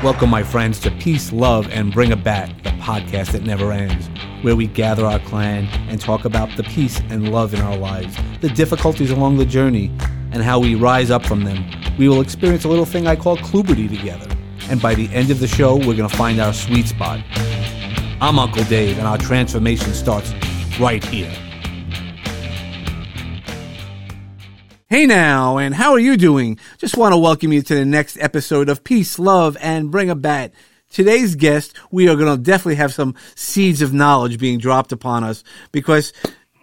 Welcome, my friends, to Peace, Love, and Bring a Bat, the podcast that never ends, where we gather our clan and talk about the peace and love in our lives, the difficulties along the journey, and how we rise up from them. We will experience a little thing I call Kluberty together, and by the end of the show, we're going to find our sweet spot. I'm Uncle Dave, and our transformation starts right here. Hey now, and how are you doing? Just want to welcome you to the next episode of Peace, Love, and Bring a Bat. Today's guest, we are going to definitely have some seeds of knowledge being dropped upon us because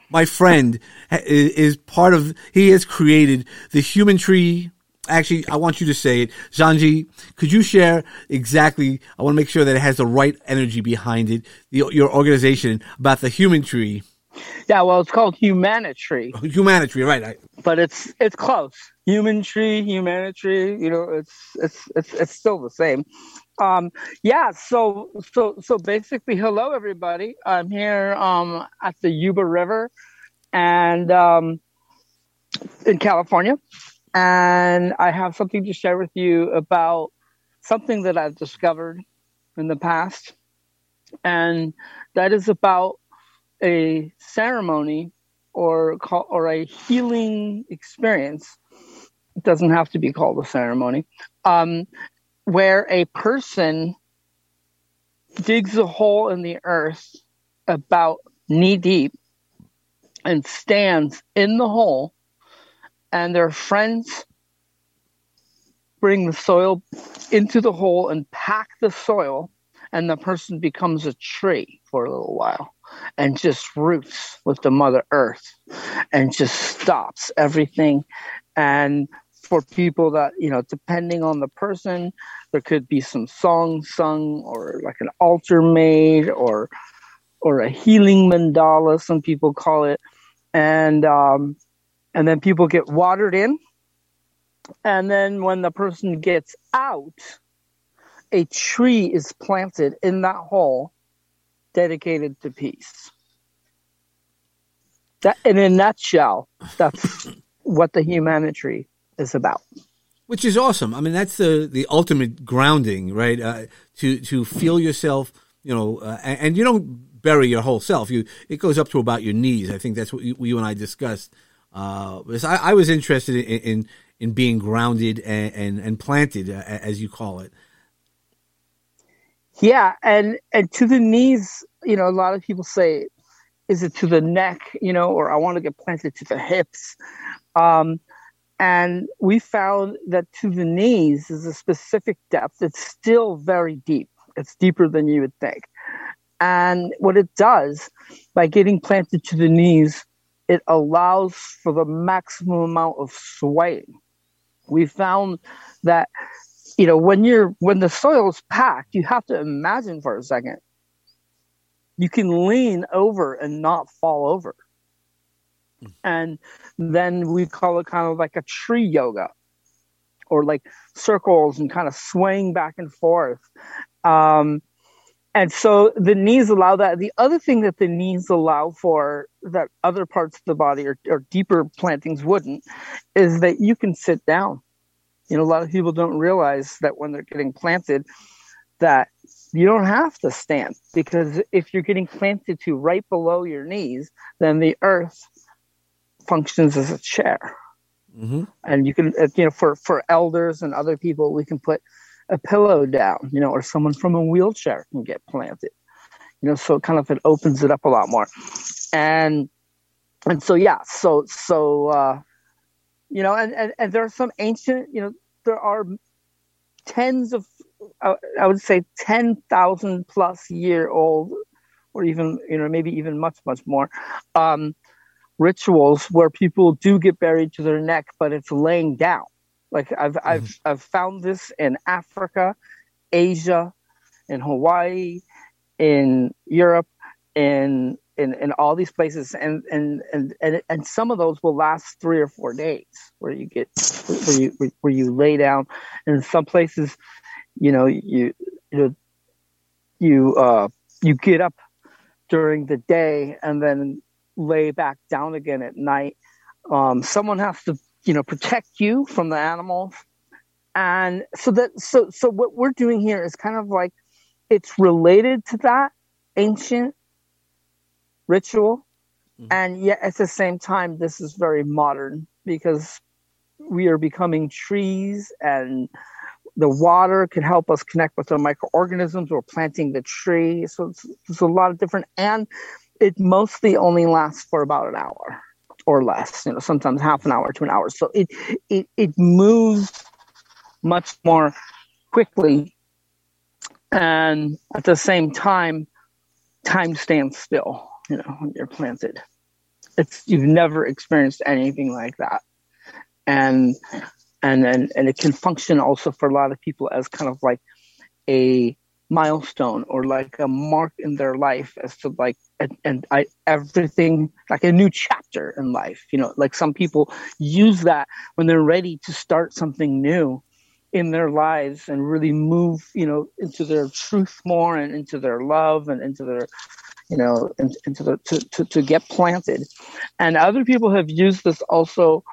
my friend is part of, he has created the human tree. Actually, I want you to say it. Zanji, could you share exactly, I want to make sure that it has the right energy behind it, the, your organization about the human tree yeah, well, it's called humanitry. Humanitry, right? But it's it's close. Human tree, humanitry. You know, it's it's it's it's still the same. Um, yeah. So so so basically, hello everybody. I'm here um, at the Yuba River, and um, in California, and I have something to share with you about something that I've discovered in the past, and that is about a ceremony or call, or a healing experience it doesn't have to be called a ceremony um, where a person digs a hole in the earth about knee deep and stands in the hole and their friends bring the soil into the hole and pack the soil and the person becomes a tree for a little while and just roots with the mother earth and just stops everything. And for people that you know depending on the person there could be some song sung or like an altar made or or a healing mandala some people call it. And um and then people get watered in. And then when the person gets out a tree is planted in that hole dedicated to peace. That, in a nutshell, that's what the humanitry is about. Which is awesome. I mean, that's the the ultimate grounding, right? Uh, to to feel yourself, you know, uh, and, and, you don't bury your whole self. You it goes up to about your knees. I think that's what you, you and I discussed. Uh, I, I, was interested in, in, in being grounded and and, and planted, uh, as you call it. Yeah, and and to the knees, you know, a lot of people say, is it to the neck, you know, or I want to get planted to the hips. Um, and we found that to the knees is a specific depth. It's still very deep. It's deeper than you would think. And what it does by getting planted to the knees, it allows for the maximum amount of swaying. We found that you know when you're when the soil is packed you have to imagine for a second you can lean over and not fall over. Mm. and then we call it kind of like a tree yoga or like circles and kind of swaying back and forth. Um, and so the knees allow that. The other thing that the knees allow for that other parts of the body or, or deeper plantings wouldn't is that you can sit down you know a lot of people don't realize that when they're getting planted that you don't have to stand because if you're getting planted to right below your knees then the earth functions as a chair. Mm-hmm. and you can uh, you know for for elders and other people we can put a pillow down you know or someone from a wheelchair can get planted. You know so kind of it opens it up a lot more. And and so yeah so so uh you know, and, and, and there are some ancient, you know, there are tens of, uh, I would say 10,000 plus year old, or even, you know, maybe even much, much more, um, rituals where people do get buried to their neck, but it's laying down. Like I've, mm-hmm. I've, I've found this in Africa, Asia, in Hawaii, in Europe, in in, in all these places and, and and and and some of those will last three or four days where you get where you where you lay down. And in some places you know you you know you uh you get up during the day and then lay back down again at night. Um someone has to you know protect you from the animals. And so that so so what we're doing here is kind of like it's related to that ancient ritual. Mm-hmm. and yet at the same time this is very modern because we are becoming trees and the water can help us connect with the microorganisms. We're planting the tree. So it's, it's a lot of different and it mostly only lasts for about an hour or less you know sometimes half an hour to an hour. So it it, it moves much more quickly and at the same time time stands still you know you're planted. It's you've never experienced anything like that. And and and, and it can function also for a lot of people as kind of like a milestone or like a mark in their life as to like and, and I everything like a new chapter in life you know like some people use that when they're ready to start something new in their lives and really move you know into their truth more and into their love and into their you know into the to, to, to get planted and other people have used this also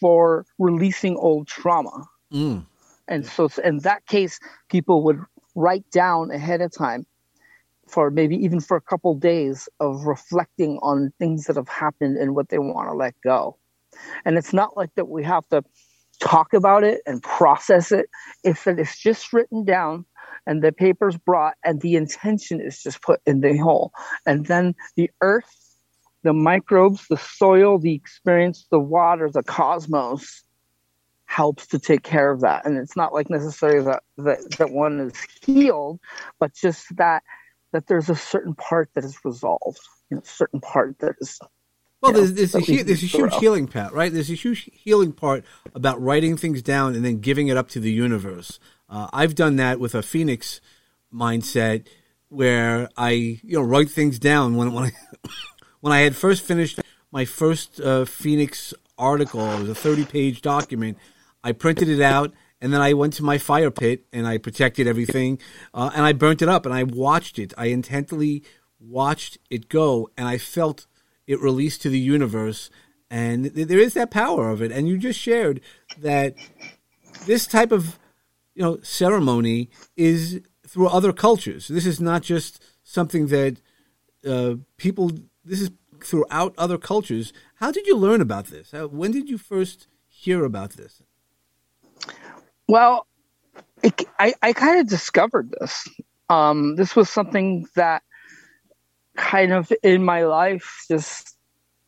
for releasing old trauma mm. and so in that case people would write down ahead of time for maybe even for a couple days of reflecting on things that have happened and what they want to let go. And it's not like that we have to talk about it and process it. It's that it's just written down and the paper's brought and the intention is just put in the hole. And then the earth, the microbes, the soil, the experience, the water, the cosmos helps to take care of that. And it's not like necessarily that, that, that one is healed, but just that that there's a certain part that is resolved, you know, certain part that is well, there's, there's, a, he, there's a huge healing part, right? There's a huge healing part about writing things down and then giving it up to the universe. Uh, I've done that with a phoenix mindset where I, you know, write things down when when I when I had first finished my first uh, phoenix article. It was a 30 page document. I printed it out and then I went to my fire pit and I protected everything uh, and I burnt it up and I watched it. I intently watched it go and I felt it released to the universe. And th- there is that power of it. And you just shared that this type of you know ceremony is through other cultures. This is not just something that uh, people. This is throughout other cultures. How did you learn about this? How, when did you first hear about this? Well, it, I, I kind of discovered this. Um, this was something that kind of in my life just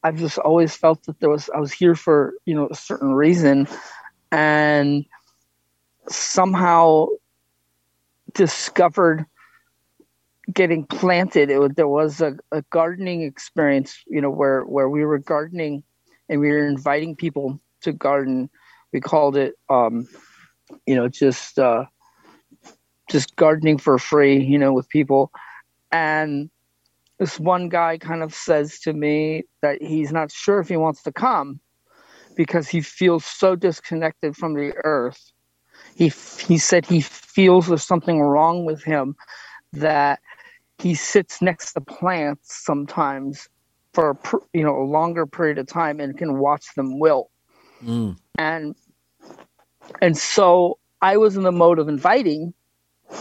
I've just always felt that there was I was here for you know a certain reason, and somehow discovered getting planted. It, there was a, a gardening experience, you know, where where we were gardening and we were inviting people to garden. We called it um, you know, just uh, just gardening for free, you know, with people. And this one guy kind of says to me that he's not sure if he wants to come because he feels so disconnected from the earth. He he said he feels there's something wrong with him that he sits next to plants sometimes for a, you know a longer period of time and can watch them wilt. Mm. And and so I was in the mode of inviting,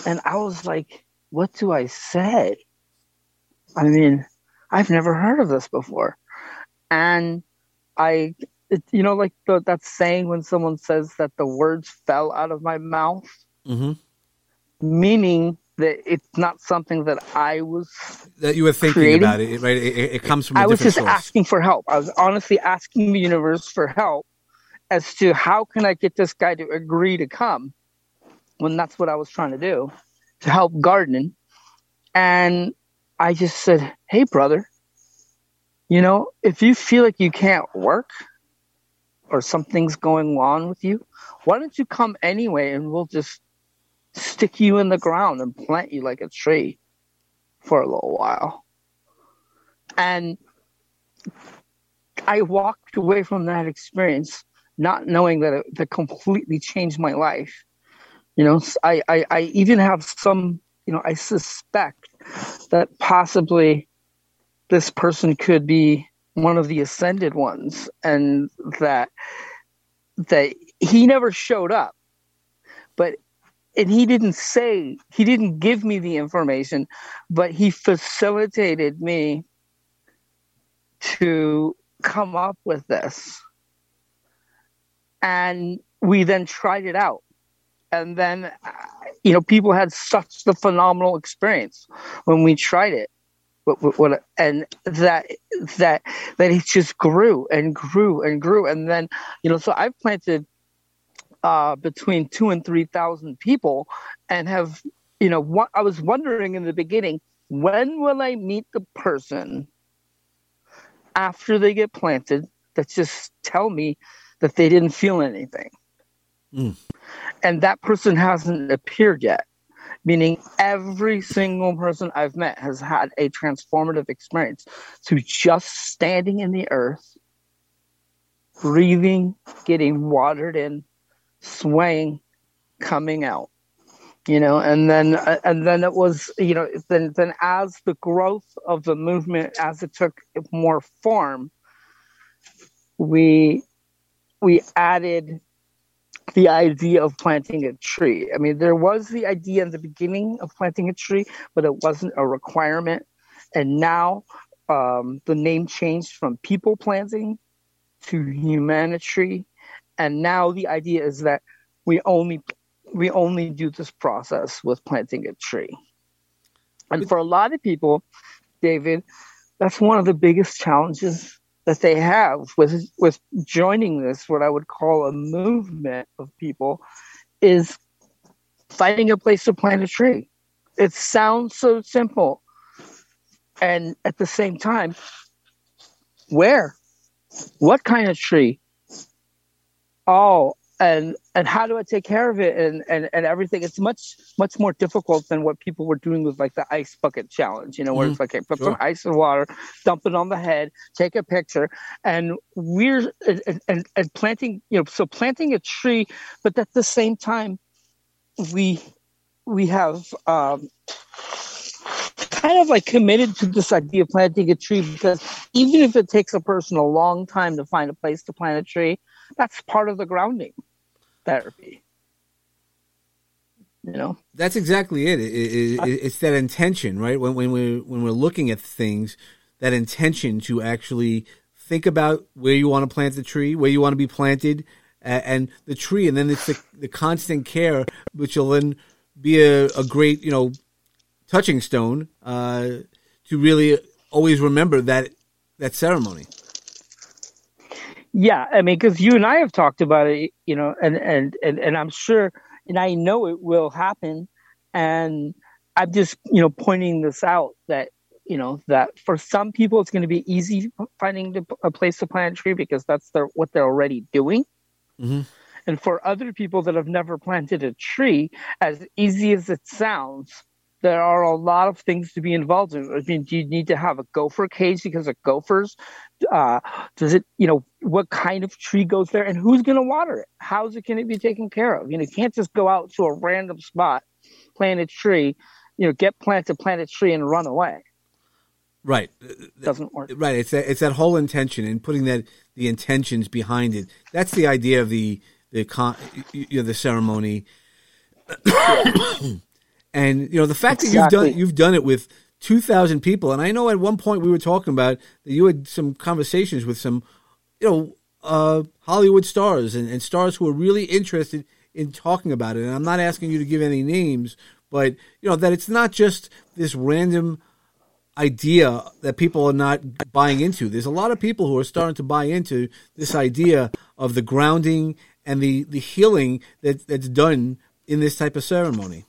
and I was like, what do I say? I mean, I've never heard of this before. And I, it, you know, like the, that saying when someone says that the words fell out of my mouth, mm-hmm. meaning that it's not something that I was that you were thinking creating. about it, right? It, it comes from. I was just source. asking for help. I was honestly asking the universe for help, as to how can I get this guy to agree to come when that's what I was trying to do to help gardening. And I just said, Hey, brother, you know, if you feel like you can't work or something's going on with you, why don't you come anyway and we'll just stick you in the ground and plant you like a tree for a little while. And I walked away from that experience not knowing that it, that completely changed my life. You know, I, I, I even have some, you know, I suspect that possibly this person could be one of the ascended ones and that that he never showed up. But and he didn't say he didn't give me the information but he facilitated me to come up with this. And we then tried it out. And then uh, you know people had such the phenomenal experience when we tried it what, what, and that that that it just grew and grew and grew. And then you know so i've planted uh, between two and three thousand people and have you know what i was wondering in the beginning when will i meet the person after they get planted that just tell me that they didn't feel anything? Mm. and that person hasn't appeared yet meaning every single person I've met has had a transformative experience to just standing in the earth, breathing, getting watered in, swaying, coming out. You know, and then uh, and then it was, you know, then then as the growth of the movement, as it took more form, we we added the idea of planting a tree. I mean, there was the idea in the beginning of planting a tree, but it wasn't a requirement. And now um, the name changed from people planting to humanity. And now the idea is that we only we only do this process with planting a tree. And for a lot of people, David, that's one of the biggest challenges that they have with with joining this what I would call a movement of people is finding a place to plant a tree. It sounds so simple. And at the same time, where? What kind of tree? Oh, and and how do I take care of it and, and and everything. It's much much more difficult than what people were doing with like the ice bucket challenge, you know, where mm, it's like, okay, put sure. some ice and water, dump it on the head, take a picture, and we're and, and, and planting, you know, so planting a tree, but at the same time, we we have um, kind of like committed to this idea of planting a tree because even if it takes a person a long time to find a place to plant a tree, that's part of the grounding therapy. You know, that's exactly it. It, it, it. it's that intention, right? When when we when we're looking at things, that intention to actually think about where you want to plant the tree, where you want to be planted, uh, and the tree, and then it's the, the constant care, which will then be a, a great, you know, touching stone uh, to really always remember that that ceremony. Yeah, I mean, because you and I have talked about it, you know, and and and and I'm sure, and I know it will happen, and I'm just you know pointing this out that you know that for some people it's going to be easy finding a place to plant a tree because that's their what they're already doing. Mm-hmm. And for other people that have never planted a tree, as easy as it sounds, there are a lot of things to be involved in. I mean, do you need to have a gopher cage because of gophers? Uh, does it, you know, what kind of tree goes there and who's going to water it? How's it going to be taken care of? You know, you can't just go out to a random spot, plant a tree, you know, get planted, plant a tree and run away. Right. Doesn't work. Right. It's that, it's that whole intention and putting that, the intentions behind it. That's the idea of the, the, con, you know, the ceremony. And you know the fact exactly. that you've done you've done it with two thousand people, and I know at one point we were talking about that you had some conversations with some, you know, uh, Hollywood stars and, and stars who are really interested in talking about it. And I'm not asking you to give any names, but you know that it's not just this random idea that people are not buying into. There's a lot of people who are starting to buy into this idea of the grounding and the, the healing that, that's done in this type of ceremony.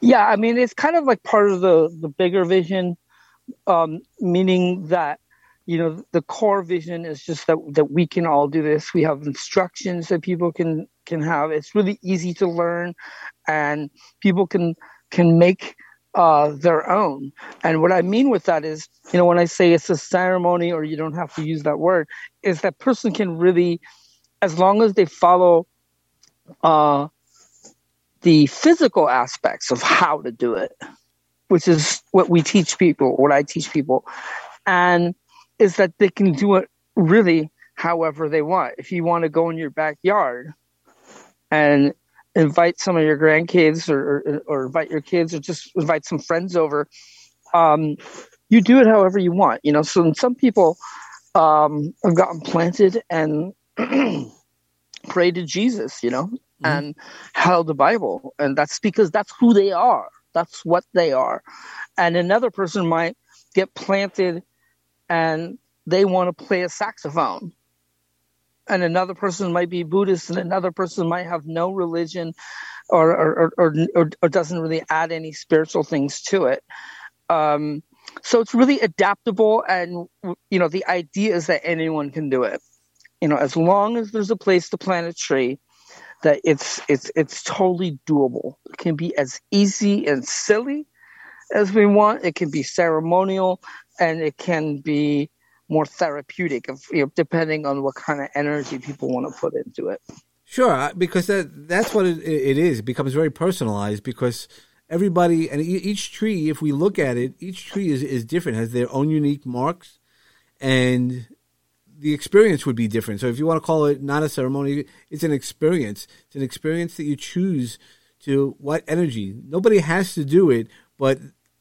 Yeah, I mean, it's kind of like part of the the bigger vision, um, meaning that you know the core vision is just that that we can all do this. We have instructions that people can can have. It's really easy to learn, and people can can make uh, their own. And what I mean with that is, you know, when I say it's a ceremony, or you don't have to use that word, is that person can really, as long as they follow uh, the physical aspects of how to do it, which is what we teach people, what I teach people, and is that they can do it really however they want. If you want to go in your backyard and invite some of your grandkids or, or, or invite your kids or just invite some friends over um, you do it however you want you know so some people um, have gotten planted and prayed to jesus you know mm-hmm. and held the bible and that's because that's who they are that's what they are and another person might get planted and they want to play a saxophone and another person might be Buddhist, and another person might have no religion, or or or, or, or doesn't really add any spiritual things to it. Um, so it's really adaptable, and you know the idea is that anyone can do it. You know, as long as there's a place to plant a tree, that it's it's it's totally doable. It can be as easy and silly as we want. It can be ceremonial, and it can be more therapeutic, of, you know, depending on what kind of energy people want to put into it. Sure, because that that's what it, it is. It becomes very personalized because everybody and each tree, if we look at it, each tree is, is different, has their own unique marks, and the experience would be different. So if you want to call it not a ceremony, it's an experience. It's an experience that you choose to what energy. Nobody has to do it, but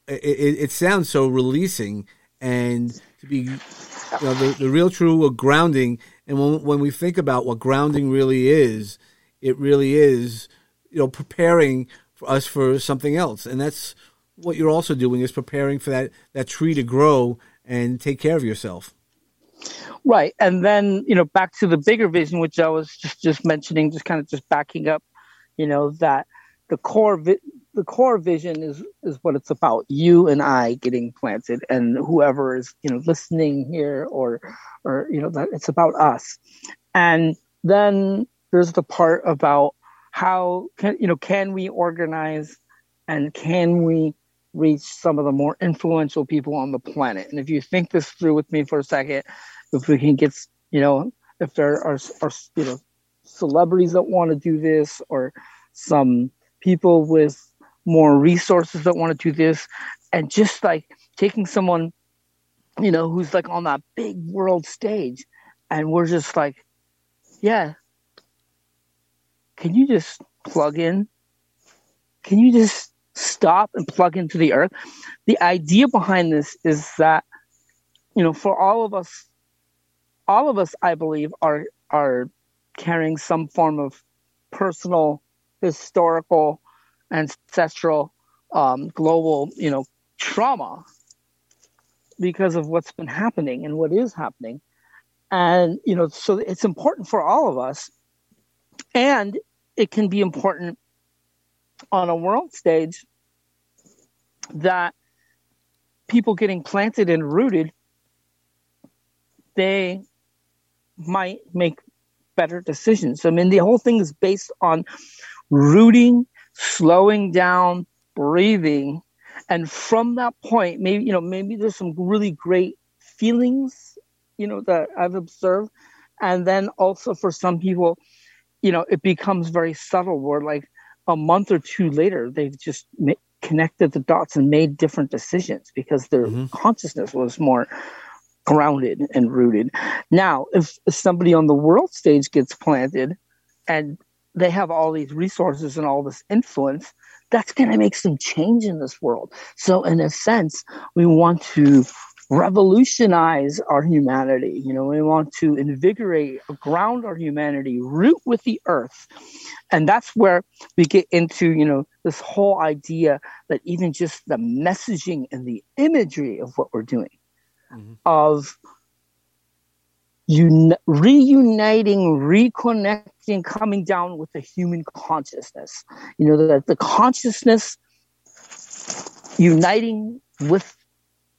it, it, it sounds so releasing and to be you know, the, the real true grounding. And when, when we think about what grounding really is, it really is, you know, preparing for us for something else. And that's what you're also doing is preparing for that, that tree to grow and take care of yourself. Right. And then, you know, back to the bigger vision, which I was just, just mentioning, just kind of just backing up, you know, that the core vi- the core vision is is what it's about you and i getting planted and whoever is you know listening here or or you know that it's about us and then there's the part about how can you know can we organize and can we reach some of the more influential people on the planet and if you think this through with me for a second if we can get you know if there are, are you know celebrities that want to do this or some people with more resources that want to do this and just like taking someone you know who's like on that big world stage and we're just like yeah. Can you just plug in? Can you just stop and plug into the earth? The idea behind this is that you know for all of us all of us i believe are are carrying some form of personal historical ancestral um, global you know trauma because of what's been happening and what is happening. And you know so it's important for all of us and it can be important on a world stage that people getting planted and rooted they might make better decisions i mean the whole thing is based on rooting slowing down, breathing. And from that point, maybe, you know, maybe there's some really great feelings, you know, that I've observed. And then also for some people, you know, it becomes very subtle where like a month or two later, they've just ma- connected the dots and made different decisions because their mm-hmm. consciousness was more grounded and rooted. Now, if, somebody on the world stage gets planted and they have all these resources and all this influence, that's going to make some change in this world. So, in a sense, we want to revolutionize our humanity. You know, we want to invigorate, ground our humanity, root with the earth. And that's where we get into, you know, this whole idea that even just the messaging and the imagery of what we're doing, mm-hmm. of un- reuniting, reconnecting, coming down with the human consciousness. You know, that the consciousness uniting with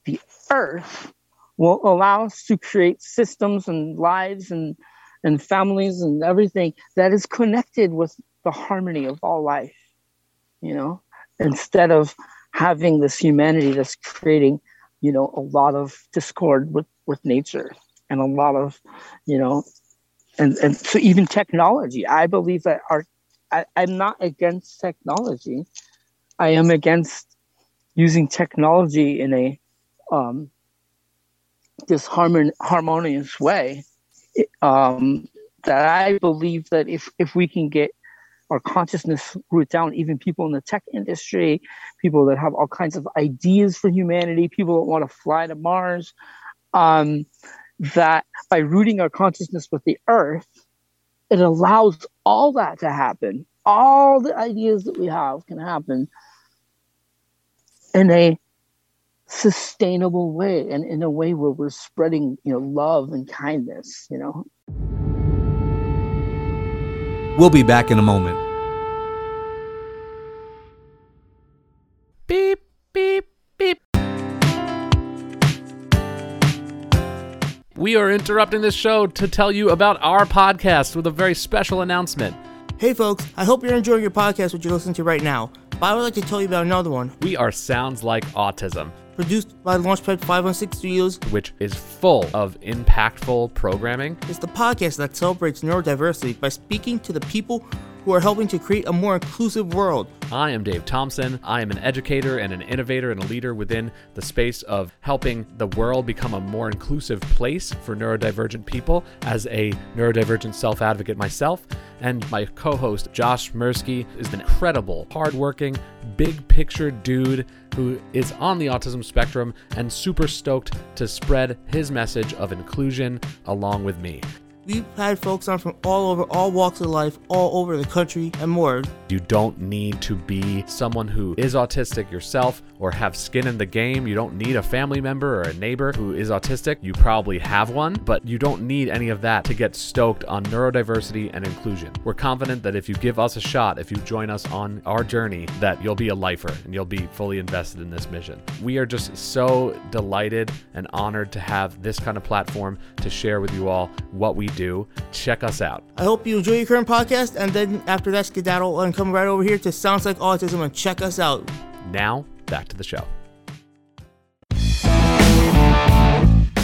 the earth will allow us to create systems and lives and and families and everything that is connected with the harmony of all life you know instead of having this humanity that's creating you know a lot of discord with with nature and a lot of, you know, and, and so even technology. I believe that our, I, I'm not against technology. I am against using technology in a um, disharmon- harmonious way. um, that I believe that if, if we can get our consciousness root down, even people in the tech industry, people that have all kinds of ideas for humanity, people that want to fly to Mars, um, that by rooting our consciousness with the earth, it allows all that to happen. All the ideas that we have can happen in a sustainable way and in a way where we're spreading, you know, love and kindness, you know. We'll be back in a moment. Beep, beep, beep. We are interrupting this show to tell you about our podcast with a very special announcement. Hey folks, I hope you're enjoying your podcast, which you're listening to right now. But I would like to tell you about another one, We are Sounds Like Autism, produced by Launchpad 516 Studios. which is full of impactful programming. It's the podcast that celebrates neurodiversity by speaking to the people who are helping to create a more inclusive world. I am Dave Thompson. I am an educator and an innovator and a leader within the space of helping the world become a more inclusive place for neurodivergent people as a neurodivergent self advocate myself. And my co host, Josh Mirsky, is an incredible, hardworking, big picture dude who is on the autism spectrum and super stoked to spread his message of inclusion along with me. We've had folks on from all over, all walks of life, all over the country, and more. You don't need to be someone who is autistic yourself or have skin in the game. You don't need a family member or a neighbor who is autistic. You probably have one, but you don't need any of that to get stoked on neurodiversity and inclusion. We're confident that if you give us a shot, if you join us on our journey, that you'll be a lifer and you'll be fully invested in this mission. We are just so delighted and honored to have this kind of platform to share with you all what we do. Check us out. I hope you enjoy your current podcast, and then after that, skedaddle and come right over here to Sounds Like Autism and check us out. Now, back to the show.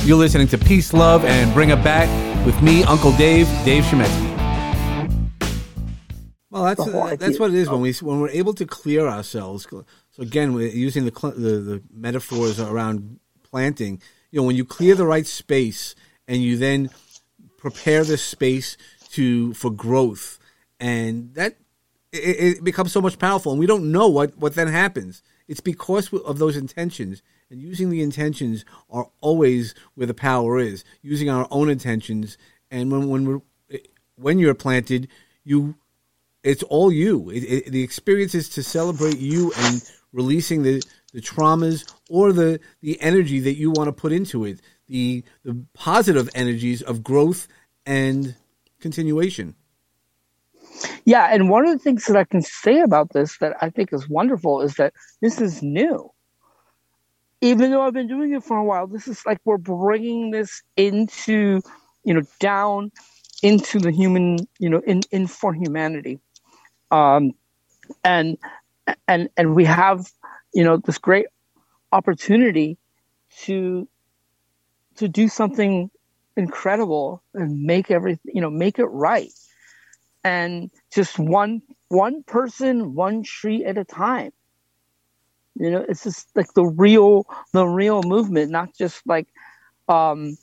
You're listening to Peace, Love, and Bring It Back with me, Uncle Dave, Dave Shemetsky. Well, that's oh, The that's what it is when oh. we when we're able to clear ourselves. So again, we're using the the, the metaphors around planting. You know, when you clear the right space and you then prepare the space to for growth, and that it, it becomes so much powerful. And we don't know what what then happens. It's because of those intentions. And using the intentions are always where the power is. Using our own intentions, and when when we're eh, when you're planted, you it's all you. It, it, the experience is to celebrate you and releasing the, the traumas or the, the energy that you want to put into it. The the positive energies of growth and continuation. Yeah, and one of the things that I can say about this that I think is wonderful is that this is new. Even though I've been doing it for a while, this is like we're bringing this into, you know, down into the human, you know, in in for humanity, um, and and and we have, you know, this great opportunity to to do something incredible and make everything, you know, make it right and just one one person one tree at a time. You know it's just like the real the real movement not just like um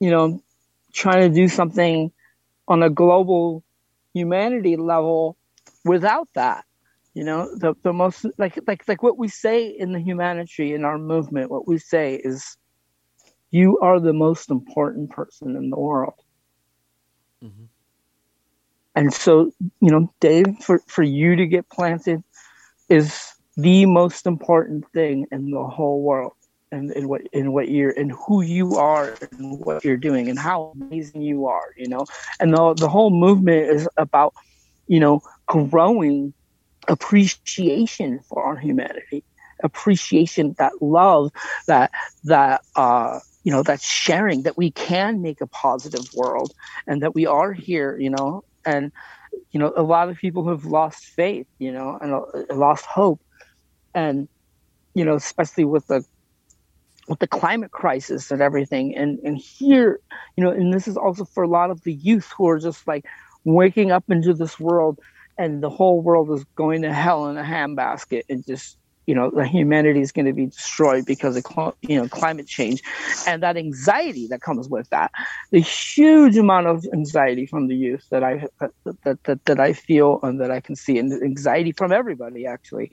you know trying to do something on a global humanity level without that. You know the the most like like like what we say in the humanity in our movement what we say is you are the most important person in the world and so you know dave for, for you to get planted is the most important thing in the whole world and in what in what you're and who you are and what you're doing and how amazing you are you know? And the, the whole movement is about you know growing appreciation for our humanity appreciation that love that that uh you know that sharing that we can make a positive world and that we are here you know and you know a lot of people have lost faith you know and uh, lost hope. And you know especially with the with the climate crisis and everything. And and here you know and this is also for a lot of the youth who are just like waking up into this world and the whole world is going to hell in a handbasket and just you know humanity is going to be destroyed because of you know climate change. And that anxiety that comes with that the huge amount of anxiety from the youth that i that, that, that i feel and that i can see and anxiety from everybody actually.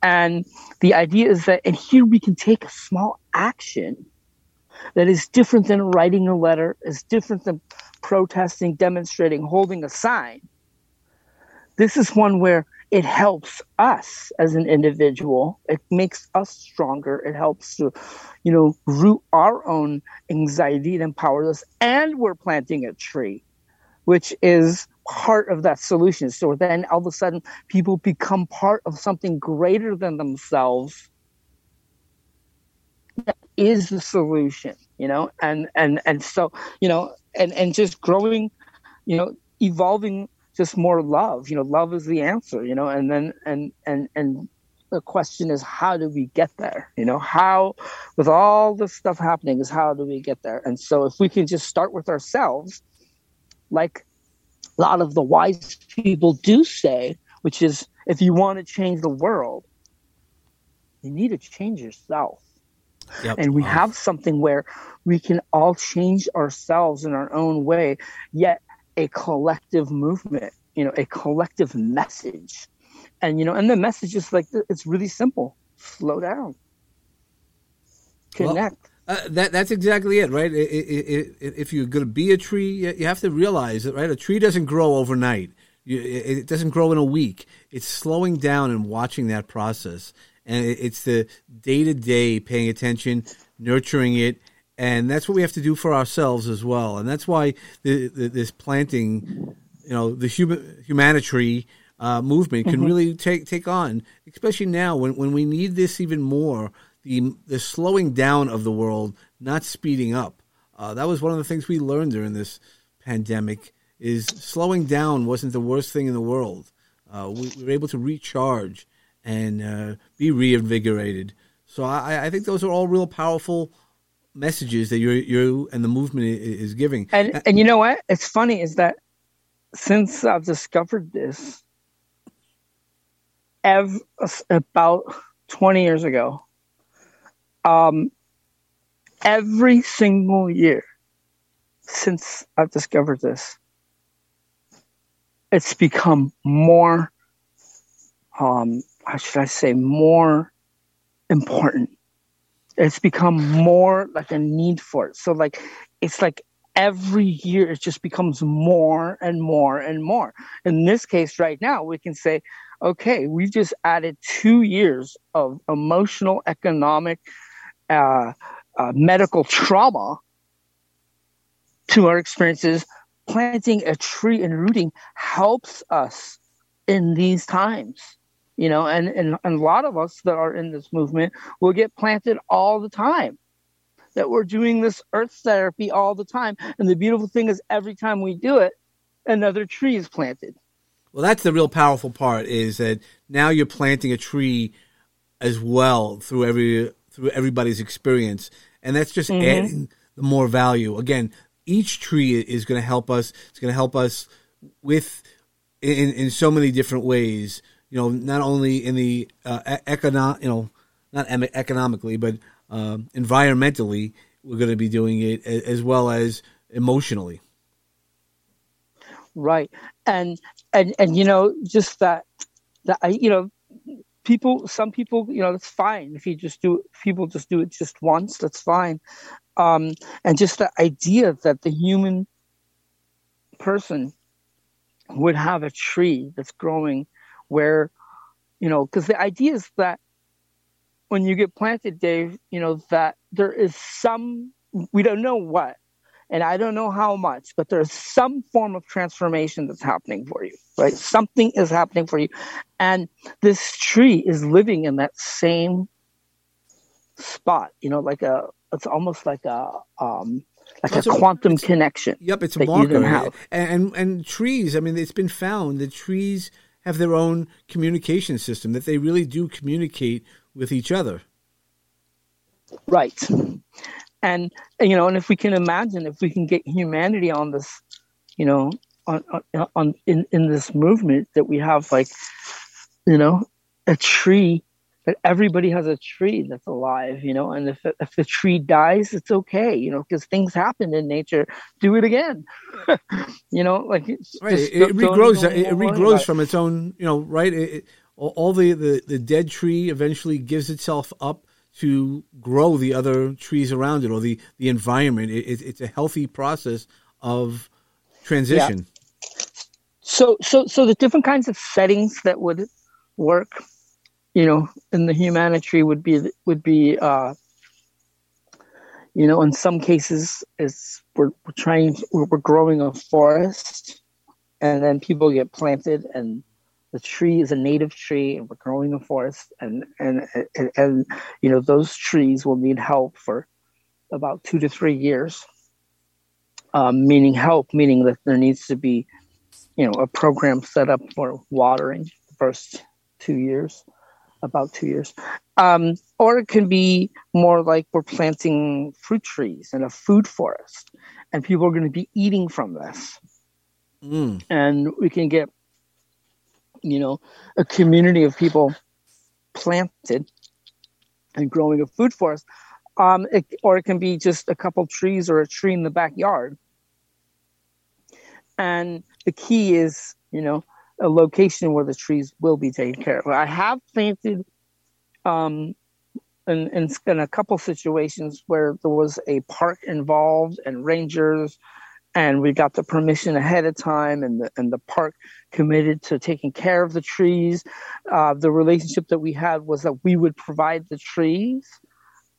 And the idea is that and here we can take a small action that is different than writing a letter is different than protesting demonstrating holding a sign this is one where it helps us as an individual. It makes us stronger. It helps to you know root our own anxiety it empowers us. And we're planting a tree which is part of that solution. So then all of a sudden people become part of something greater than themselves. That is the solution you know and and and so you know and and just growing you know evolving just more love you know love is the answer you know and then and and and the question is how do we get there? You know how with all this stuff happening is how do we get there? And so if we can just start with ourselves like a lot of the wise people do say which is if you want to change the world you need to change yourself. Yep. and we have something where we can all change ourselves in our own way yet a collective movement, you know, a collective message. And, you know, and the message is like, it's really simple slow down, connect. Well, uh, that that's exactly it, right? It, it, it, if you're going to be a tree, you have to realize that, right? A tree doesn't grow overnight. You, it doesn't grow in a week. It's slowing down and watching that process, and it's the day to day paying attention, nurturing it, and that's what we have to do for ourselves as well. And that's why the, the, this planting, you know, the human humanitary uh, movement can mm-hmm. really take take on, especially now when, when we need this even more. The the slowing down of the world, not speeding up. Uh, that was one of the things we learned during this pandemic. Is slowing down wasn't the worst thing in the world. Uh, we, we, were able to recharge and uh, be reinvigorated. So I, I think those are all real powerful messages that you you and the movement is giving. And and you know what? It's funny is that since I've discovered this, ev- about twenty years ago, um, every single year since I've discovered this, it's become more. Um, how should I say more important it's become more like a need for it. So like it's like every year it just becomes more and more and more. In this case, right now, we can say, okay, we've just added two years of emotional, economic, uh, uh, medical trauma to our experiences. Planting a tree and rooting helps us in these times you know and, and and a lot of us that are in this movement will get planted all the time. That we're doing this earth therapy all the time. And the beautiful thing is every time we do it another tree is planted. Well that's the real powerful part is that now you're planting a tree as well through every through everybody's experience. And that's just mm-hmm. adding the more value. Again each tree is going to help us it's going to help us with in in so many different ways you know, not only in the uh, economic, you know, not economically, but uh, environmentally, we're going to be doing it as well as emotionally. Right, and and and you know, just that that I, you know, people, some people, you know, that's fine. If you just do, people just do it just once, that's fine, um, and just the idea that the human person would have a tree that's growing where, you know, because the idea is that when you get planted, Dave, you know, that there is some, we don't know what, and I don't know how much, but there's some form of transformation that's happening for you, right? Something is happening for you. And this tree is living in that same spot, you know, like a, it's almost like a, um, like a, a quantum connection. Yep, it's a marker. And, and and trees. I mean, it's been found that trees have their own communication system, that they really do communicate with each other. Right. And, you know, and if we can imagine, if we can get humanity on this, you know, on, on, on in, in this movement that we have, like, you know, a tree that everybody has a tree that's alive, you know, and if if the tree dies, it's okay, you know, because things happen in nature. Do it again, you know, like right. It, it regrows. It, it regrows from its own, you know, right. It, all the, the the dead tree eventually gives itself up to grow the other trees around it or the the environment. it's a healthy process of transition. Yeah. So so so the different kinds of settings that would work you know, in the humanity would be would be, uh, you know, in some cases, is we're, we're trying, we're, we're growing a forest, and then people get planted, and the tree is a native tree, and we're growing a forest, and and and, and you know, those trees will need help for about two to three years. Um, meaning help, meaning that there needs to be, you know, a program set up for watering the first two years about two years. Um, or it can be more like we're planting fruit trees in a food forest, and people are going to be eating from this. Mm. And we can get, you know, a community of people planted and growing a food forest. Um, it, or it can be just a couple trees or a tree in the backyard. And the key is, you know, a location where the trees will be taken care of. I have planted um, in, in, in, a couple situations where there was a park involved and rangers, and we got the permission ahead of time, and the, and the park committed to taking care of the trees. Uh, the relationship that we had was that we would provide the trees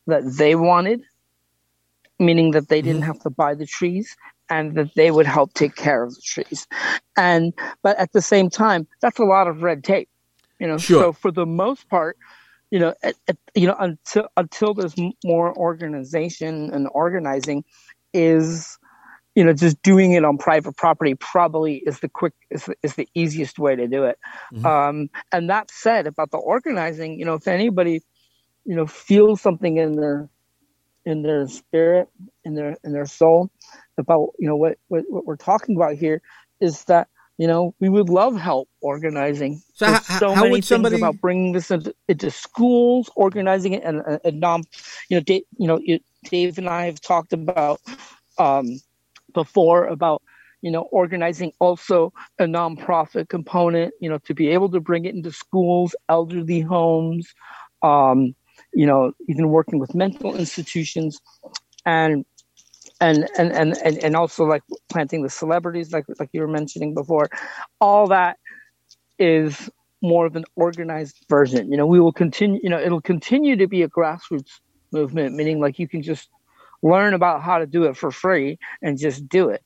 that they wanted, meaning that they didn't mm-hmm. have to buy the trees and that they would help take care of the trees. And but at the same time, that's a lot of red tape, you know. Sure. So for the most part, you know, at, at, you know, until until there's more organization and organizing, is you know just doing it on private property probably is the quick is, is the easiest way to do it. Mm-hmm. Um, and that said, about the organizing, you know, if anybody you know feels something in their in their spirit in their in their soul about you know what, what what we're talking about here is that you know we would love help organizing. So, how, so how many somebody... things about bringing this into, into schools organizing it and, and non you know dave, you know dave and i have talked about um, before about you know organizing also a nonprofit component you know to be able to bring it into schools elderly homes um, you know even working with mental institutions and and and and and, and also like planting the celebrities like like you were mentioning before. All that is more of an organized version. You know we will continue you know it'll continue to be a grassroots movement meaning like you can just learn about how to do it for free and just do it.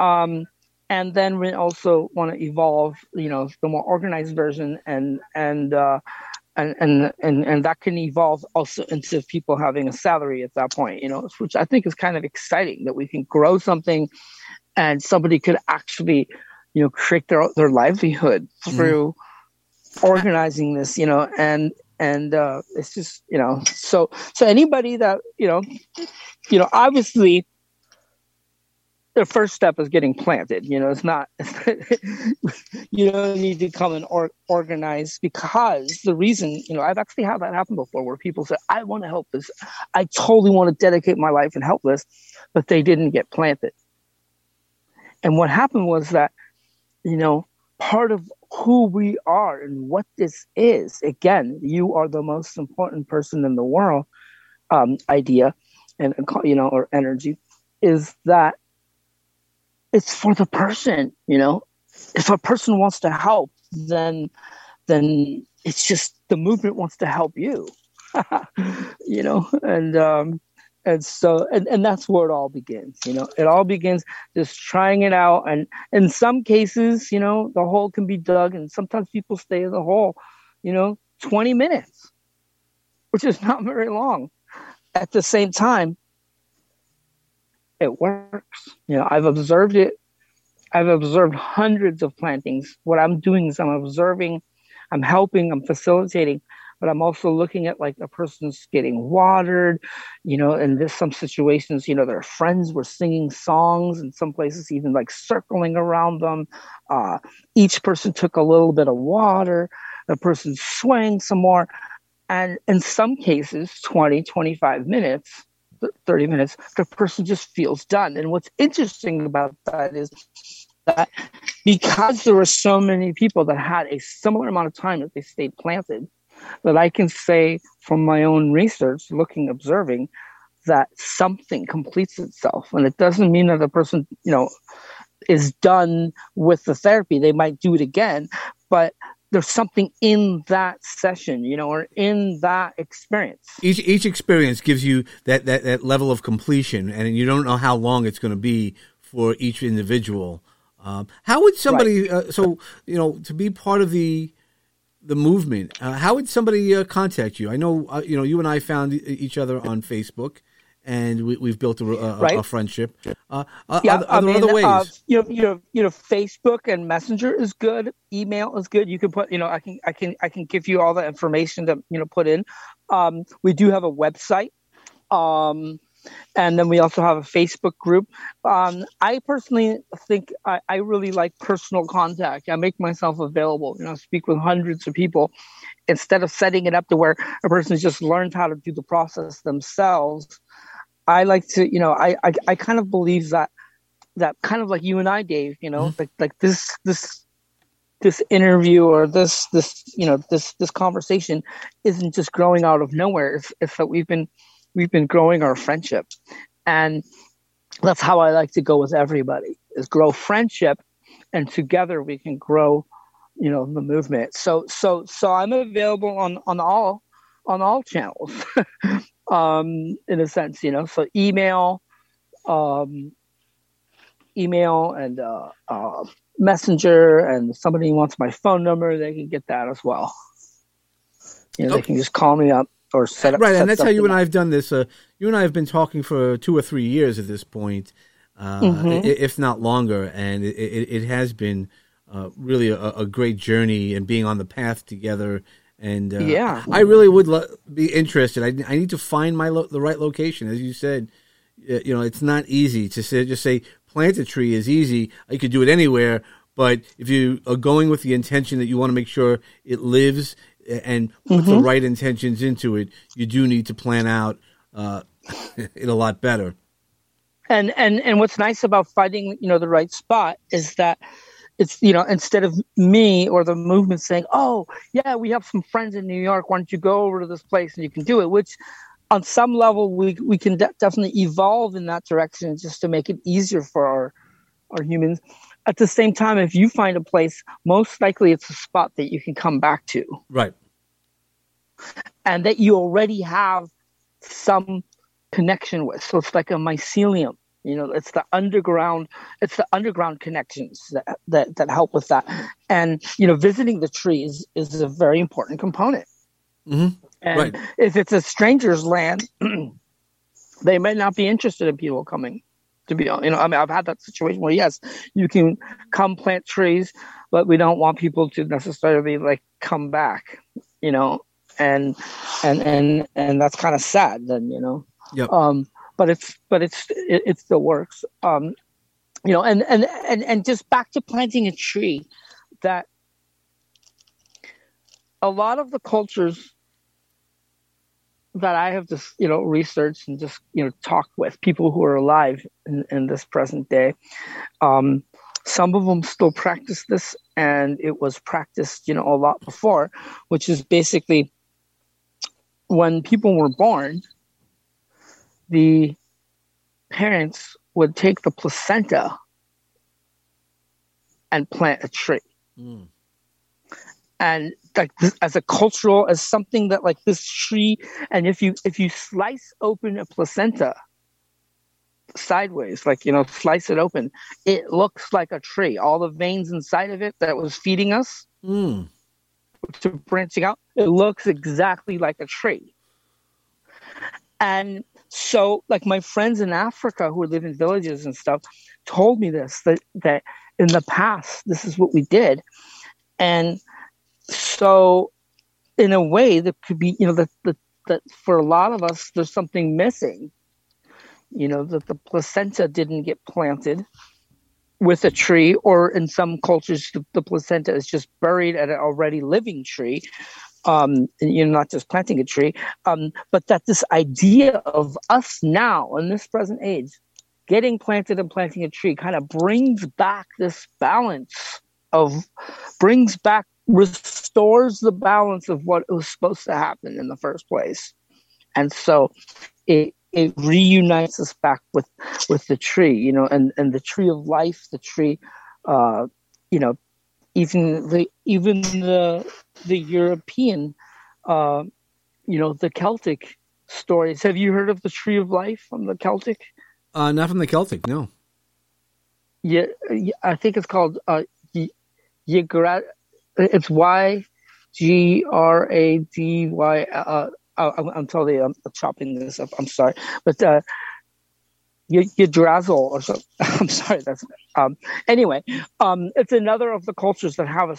Um, and then we also want to evolve you know the more organized version and and uh, and, and and and that can evolve also into people having a salary at that point you know which i think is kind of exciting that we can grow something and somebody could actually you know create their their livelihood mm-hmm. through mm. organizing this you know and and uh, it's just you know so so anybody that you know you know obviously the first step is getting planted. You know, it's not, you don't need to come and or, organize because the reason, you know, I've actually had that happen before where people said, I want to help this. I totally want to dedicate my life and help this, but they didn't get planted. And what happened was that, you know, part of who we are and what this is, again, you are the most important person in the world um, idea and, you know, or energy is that it's for the person, you know. If a person wants to help, then then it's just the movement wants to help you. you know, and um and so and, and that's where it all begins you know it all begins just trying it out and in some cases you know the hole can be dug and sometimes people stay in the hole you know 20 minutes which is not very long at the same time it works. You know, I've observed it. I've observed hundreds of plantings. What I'm doing is I'm observing, I'm helping, I'm facilitating, but I'm also looking at like a person's getting watered, you know, and there's some situations, you know, their friends were singing songs and some places even like circling around them. Uh, each person took a little bit of water, the person swaying some more. and in some cases 20 25 minutes 30 minutes the person just feels done. And what's interesting about that is that because there were so many people that had a similar amount of time that they stayed planted that i can say from my own research looking observing that something completes itself. And it doesn't mean that the person you know is done with the therapy. They might do it again but there's something in that session, you know, or in that experience. Each each experience gives you that that, that level of completion, and you don't know how long it's going to be for each individual. Um, how would somebody? Right. Uh, so you know, to be part of the the movement, uh, how would somebody uh, contact you? I know uh, you know you and I found each other on Facebook and we, have built a, a, right. a friendship. Uh, uh yeah, are, are there mean, other ways? Uh, you know, you know, you know, Facebook and Messenger is good. Email is good. You can put, you know, I can, I can, I can give you all the information to, you know, put in. Um, we do have a website, um, and then we also have a Facebook group. Um, I personally think I, I really like personal contact. I make myself available. You know, speak with hundreds of people instead of setting it up to where a person just learns how to do the process themselves I like to, you know, I, I, I kind of believe that that kind of like you and I, Dave, you know, mm-hmm. like like this this this interview or this this you know this this conversation isn't just growing out of nowhere. It's, it's that we've been we've been growing our friendship, and that's how I like to go with everybody is grow friendship, and together we can grow, you know, the movement. So so so I'm available on on all on all channels. um, in a sense, you know. So email, um, email, and uh, uh, messenger, and somebody wants my phone number, they can get that as well. You know, okay. they can just call me up or set up. Right, set and that's how you and I have done this. Uh, you and I have been talking for two or three years at this point, uh, mm-hmm. if not longer, and it, it, it has been. Uh, really a, a, great journey and being on the path together and uh, yeah, I really would lo- be interested. I, I need to find my lo- the right location, as you said. You know, it's not easy to say, just say plant a tree is easy. You could do it anywhere, but if you are going with the intention that you want to make sure it lives and put mm-hmm. the right intentions into it, you do need to plan out uh, it a lot better. And and and what's nice about finding you know the right spot is that it's you know instead of me or the movement saying oh yeah we have some friends in new york why don't you go over to this place and you can do it? Which on some level we we can de- definitely evolve in that direction just to make it easier for our our humans. At the same time if you find a place most likely it's a spot that you can come back to. Right. And that you already have some connection with. So it's like a mycelium you know it's the underground it's the underground connections that that, that help with that and you know visiting the trees is a very important component mm-hmm. and right. if it's a stranger's land they may not be interested in people coming to be you know i mean i've had that situation where yes you can come plant trees but we don't want people to necessarily like come back you know and and and and that's kind of sad then you know yep. um but it's but it's it, it still works. Um, you know, and and and and just back to planting a tree, that a lot of the cultures that I have just you know researched and just you know talked with people who are alive in, in this present day. Um, some of them still practice this, and it was practiced you know a lot before, which is basically when people were born, the parents would take the placenta and plant a tree. Mm. And like this, as a cultural, as something that like this tree, and if you if you slice open a placenta sideways, like you know, slice it open, it looks like a tree. All the veins inside of it that was feeding us mm. to branching out, it looks exactly like a tree. And so, like my friends in Africa who live in villages and stuff told me this that that in the past this is what we did, and so in a way that could be you know that that that for a lot of us there's something missing. You know that the placenta didn't get planted with a tree, or in some cultures the, the placenta is just buried at an already living tree. Um, you know, not just planting a tree, um, but that this idea of us now in this present age, getting planted and planting a tree, kind of brings back this balance of, brings back, restores the balance of what was supposed to happen in the first place, and so it it reunites us back with with the tree, you know, and and the tree of life, the tree, uh, you know, even the even the the European, uh, you know, the Celtic stories. Have you heard of the Tree of Life from the Celtic? Uh, not from the Celtic, no. Yeah, I think it's called uh, Ygra. It's Y G R A D Y. Uh, uh I'm, I'm totally I'm chopping this up. I'm sorry, but uh, Yggdrasil or something. I'm sorry. That's um, anyway. Um, it's another of the cultures that have a.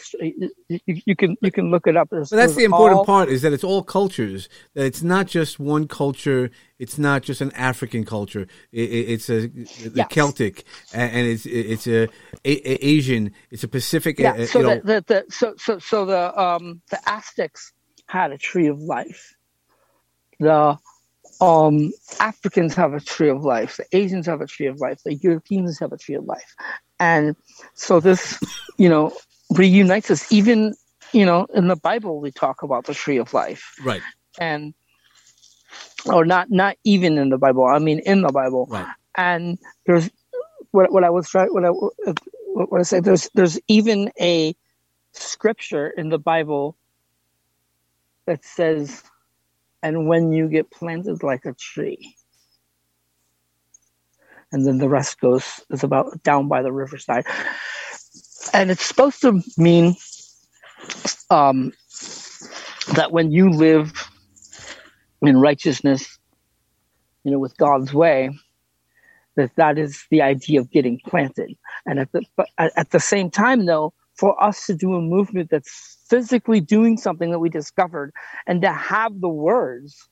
You, you can you can look it up. There's, that's the important all, part is that it's all cultures. That it's not just one culture. It's not just an African culture. It, it, it's a. Celtic and it's it's a, a, Asian. It's a Pacific. Yeah. So the, the, the, so so so the um the Aztecs had a tree of life. The um, Africans have a tree of life, the Asians have a tree of life, the Europeans have a tree of life. And so this, you know, reunites us. Even, you know, in the Bible, we talk about the tree of life. Right. And, or not, not even in the Bible, I mean, in the Bible. Right. And there's, what, what I was trying, what I, what I say, there's, there's even a scripture in the Bible that says, and when you get planted like a tree. And then the rest goes is about down by the riverside. And it's supposed to mean um, that when you live in righteousness, you know, with God's way, that that is the idea of getting planted. And at the at the same time, though, for us to do a movement that's physically doing something that we discovered and to have the words.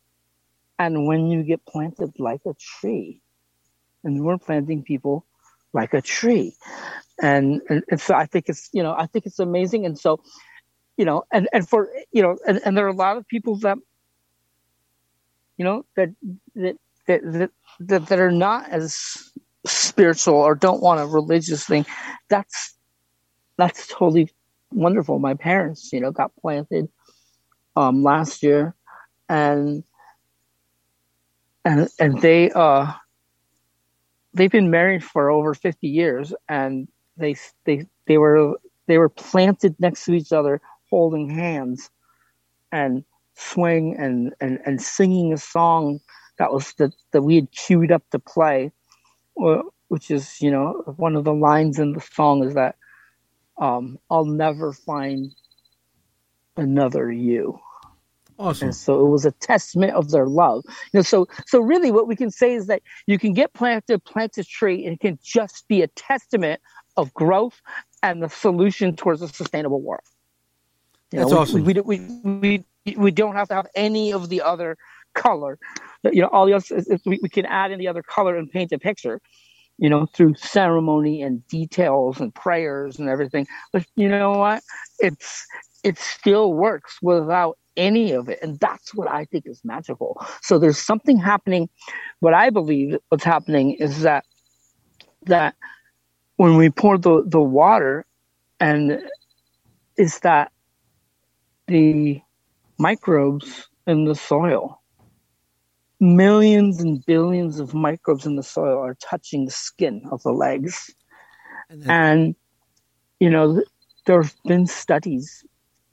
And when you get planted like a tree and we're planting people like a tree. And, and, and so i think it's you know i think it's amazing. And so you know and and for you know and, and there are a lot of people that you know that that that that, that, that are not as spiritual or don't want a religious thing. That's that's totally wonderful. My parents, you know, got planted um, last year, and and and they uh they've been married for over 50 years and they they they were they were planted next to each other holding hands and swing and and, and singing a song that was that, that we had queued up to play which is you know one of the lines in the song is that um, I'll never find another you. Awesome. And so it was a testament of their love. You know, so so really what we can say is that you can get planted, plant a tree, and it can just be a testament of growth and the solution towards a sustainable world. You That's know, awesome. We, we, we, we, we don't have to have any of the other color. You know, all the other, we, we can add in the other color and paint a picture you know, through ceremony and details and prayers and everything. But you know what? It's it still works without any of it. And that's what I think is magical. So there's something happening. What I believe what's happening is that that when we pour the, the water and is that the microbes in the soil millions and billions of microbes in the soil are touching the skin of the legs. And, then- and you know, there have been studies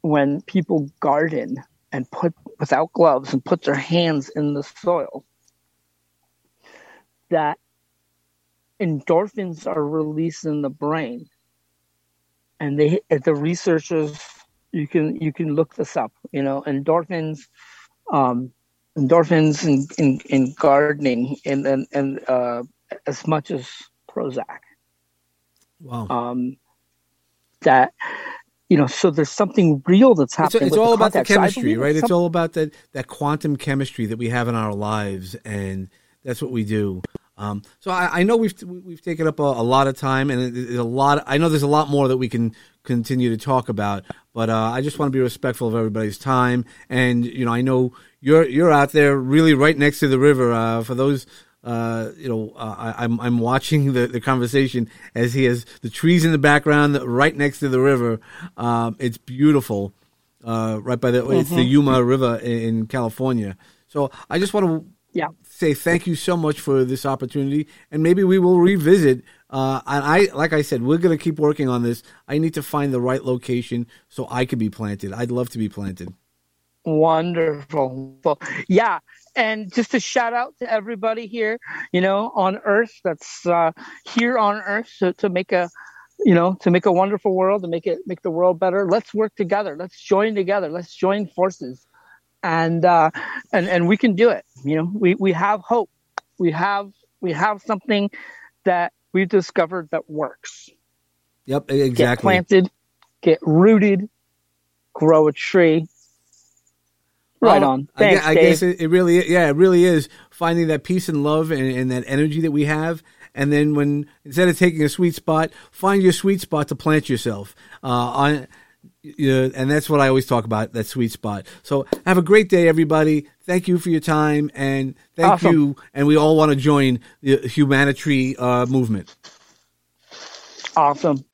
when people garden and put without gloves and put their hands in the soil that endorphins are released in the brain and they the researchers you can you can look this up you know endorphins um, endorphins in, in, in gardening and and, and uh, as much as Prozac. Wow. Um, that you know, so there's something real that's happening. It's, it's all the about the chemistry, right? It's, all about that that quantum chemistry that we have in our lives, and that's what we do. Um, so I, I, know we've we've taken up a, a lot of time, and there's a lot. I know there's a lot more that we can continue to talk about, but uh, I just want to be respectful of everybody's time. And you know, I know you're you're out there really right next to the river. Uh, for those, uh, you know, uh, I, am I'm, I'm watching the, the conversation as he has the trees in the background right next to the river. Um, it's beautiful, uh, right by the mm-hmm. it's the mm-hmm. Yuba River in, in California. So I just want to yeah say thank you so much for this opportunity, and maybe we will revisit. Uh, and I, like I said, we're going to keep working on this. I need to find the right location so I can be planted. I'd love to be planted. Wonderful. Yeah. And just a shout out to everybody here, you know, on Earth that's uh, here on Earth to, to make a, you know, to make a wonderful world, to make it make the world better. Let's work together. Let's join together. Let's join forces and uh, and and we can do it. You know, we we have hope. We have we have something that we've discovered that works. Yep, exactly. Get planted, get rooted, grow a tree. Right well, on. Thanks, I, I guess it, it, really, yeah, it really is finding that peace and love and, and that energy that we have, and then when instead of taking a sweet spot, find your sweet spot to plant yourself. Uh, on yeah, and that's what I always talk about that sweet spot. So have a great day, everybody. Thank you for your time, and thank awesome. you. And we all want to join the humanitarian uh, movement. Awesome.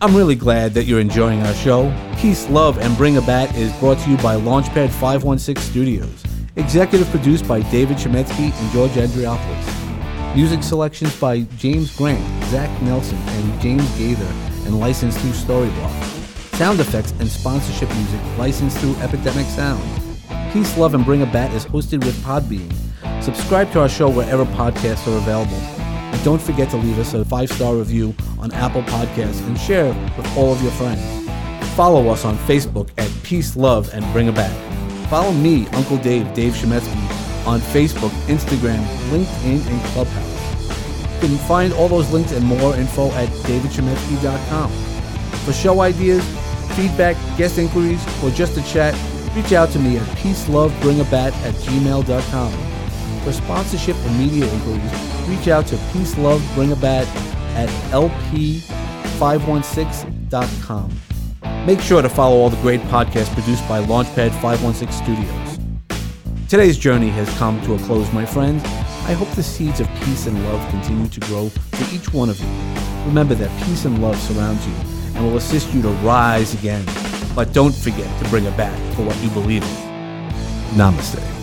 I'm really glad that you're enjoying our show. Peace, Love, and Bring a Bat is brought to you by Launchpad 516 Studios. Executive produced by David Chemetsky and George Andriopoulos. Music selections by James Grant, Zach Nelson, and James Gaither, and licensed through Storyblock. Sound effects and sponsorship music licensed through Epidemic Sound. Peace, Love, and Bring a Bat is hosted with Podbean. Subscribe to our show wherever podcasts are available. And don't forget to leave us a five star review on Apple Podcasts and share with all of your friends. Follow us on Facebook at Peace, Love, and Bring a Bat. Follow me, Uncle Dave, Dave Chemetsky, on Facebook, Instagram, LinkedIn, and Clubhouse. You can find all those links and more info at davidchemetsky.com. For show ideas, feedback, guest inquiries, or just a chat, reach out to me at peacelovebringabat at gmail.com. For sponsorship or media inquiries, reach out to peacelovebringabat at lp516.com. Make sure to follow all the great podcasts produced by Launchpad 516 Studios. Today's journey has come to a close, my friends. I hope the seeds of peace and love continue to grow for each one of you. Remember that peace and love surrounds you and will assist you to rise again. But don't forget to bring it back for what you believe in. Namaste.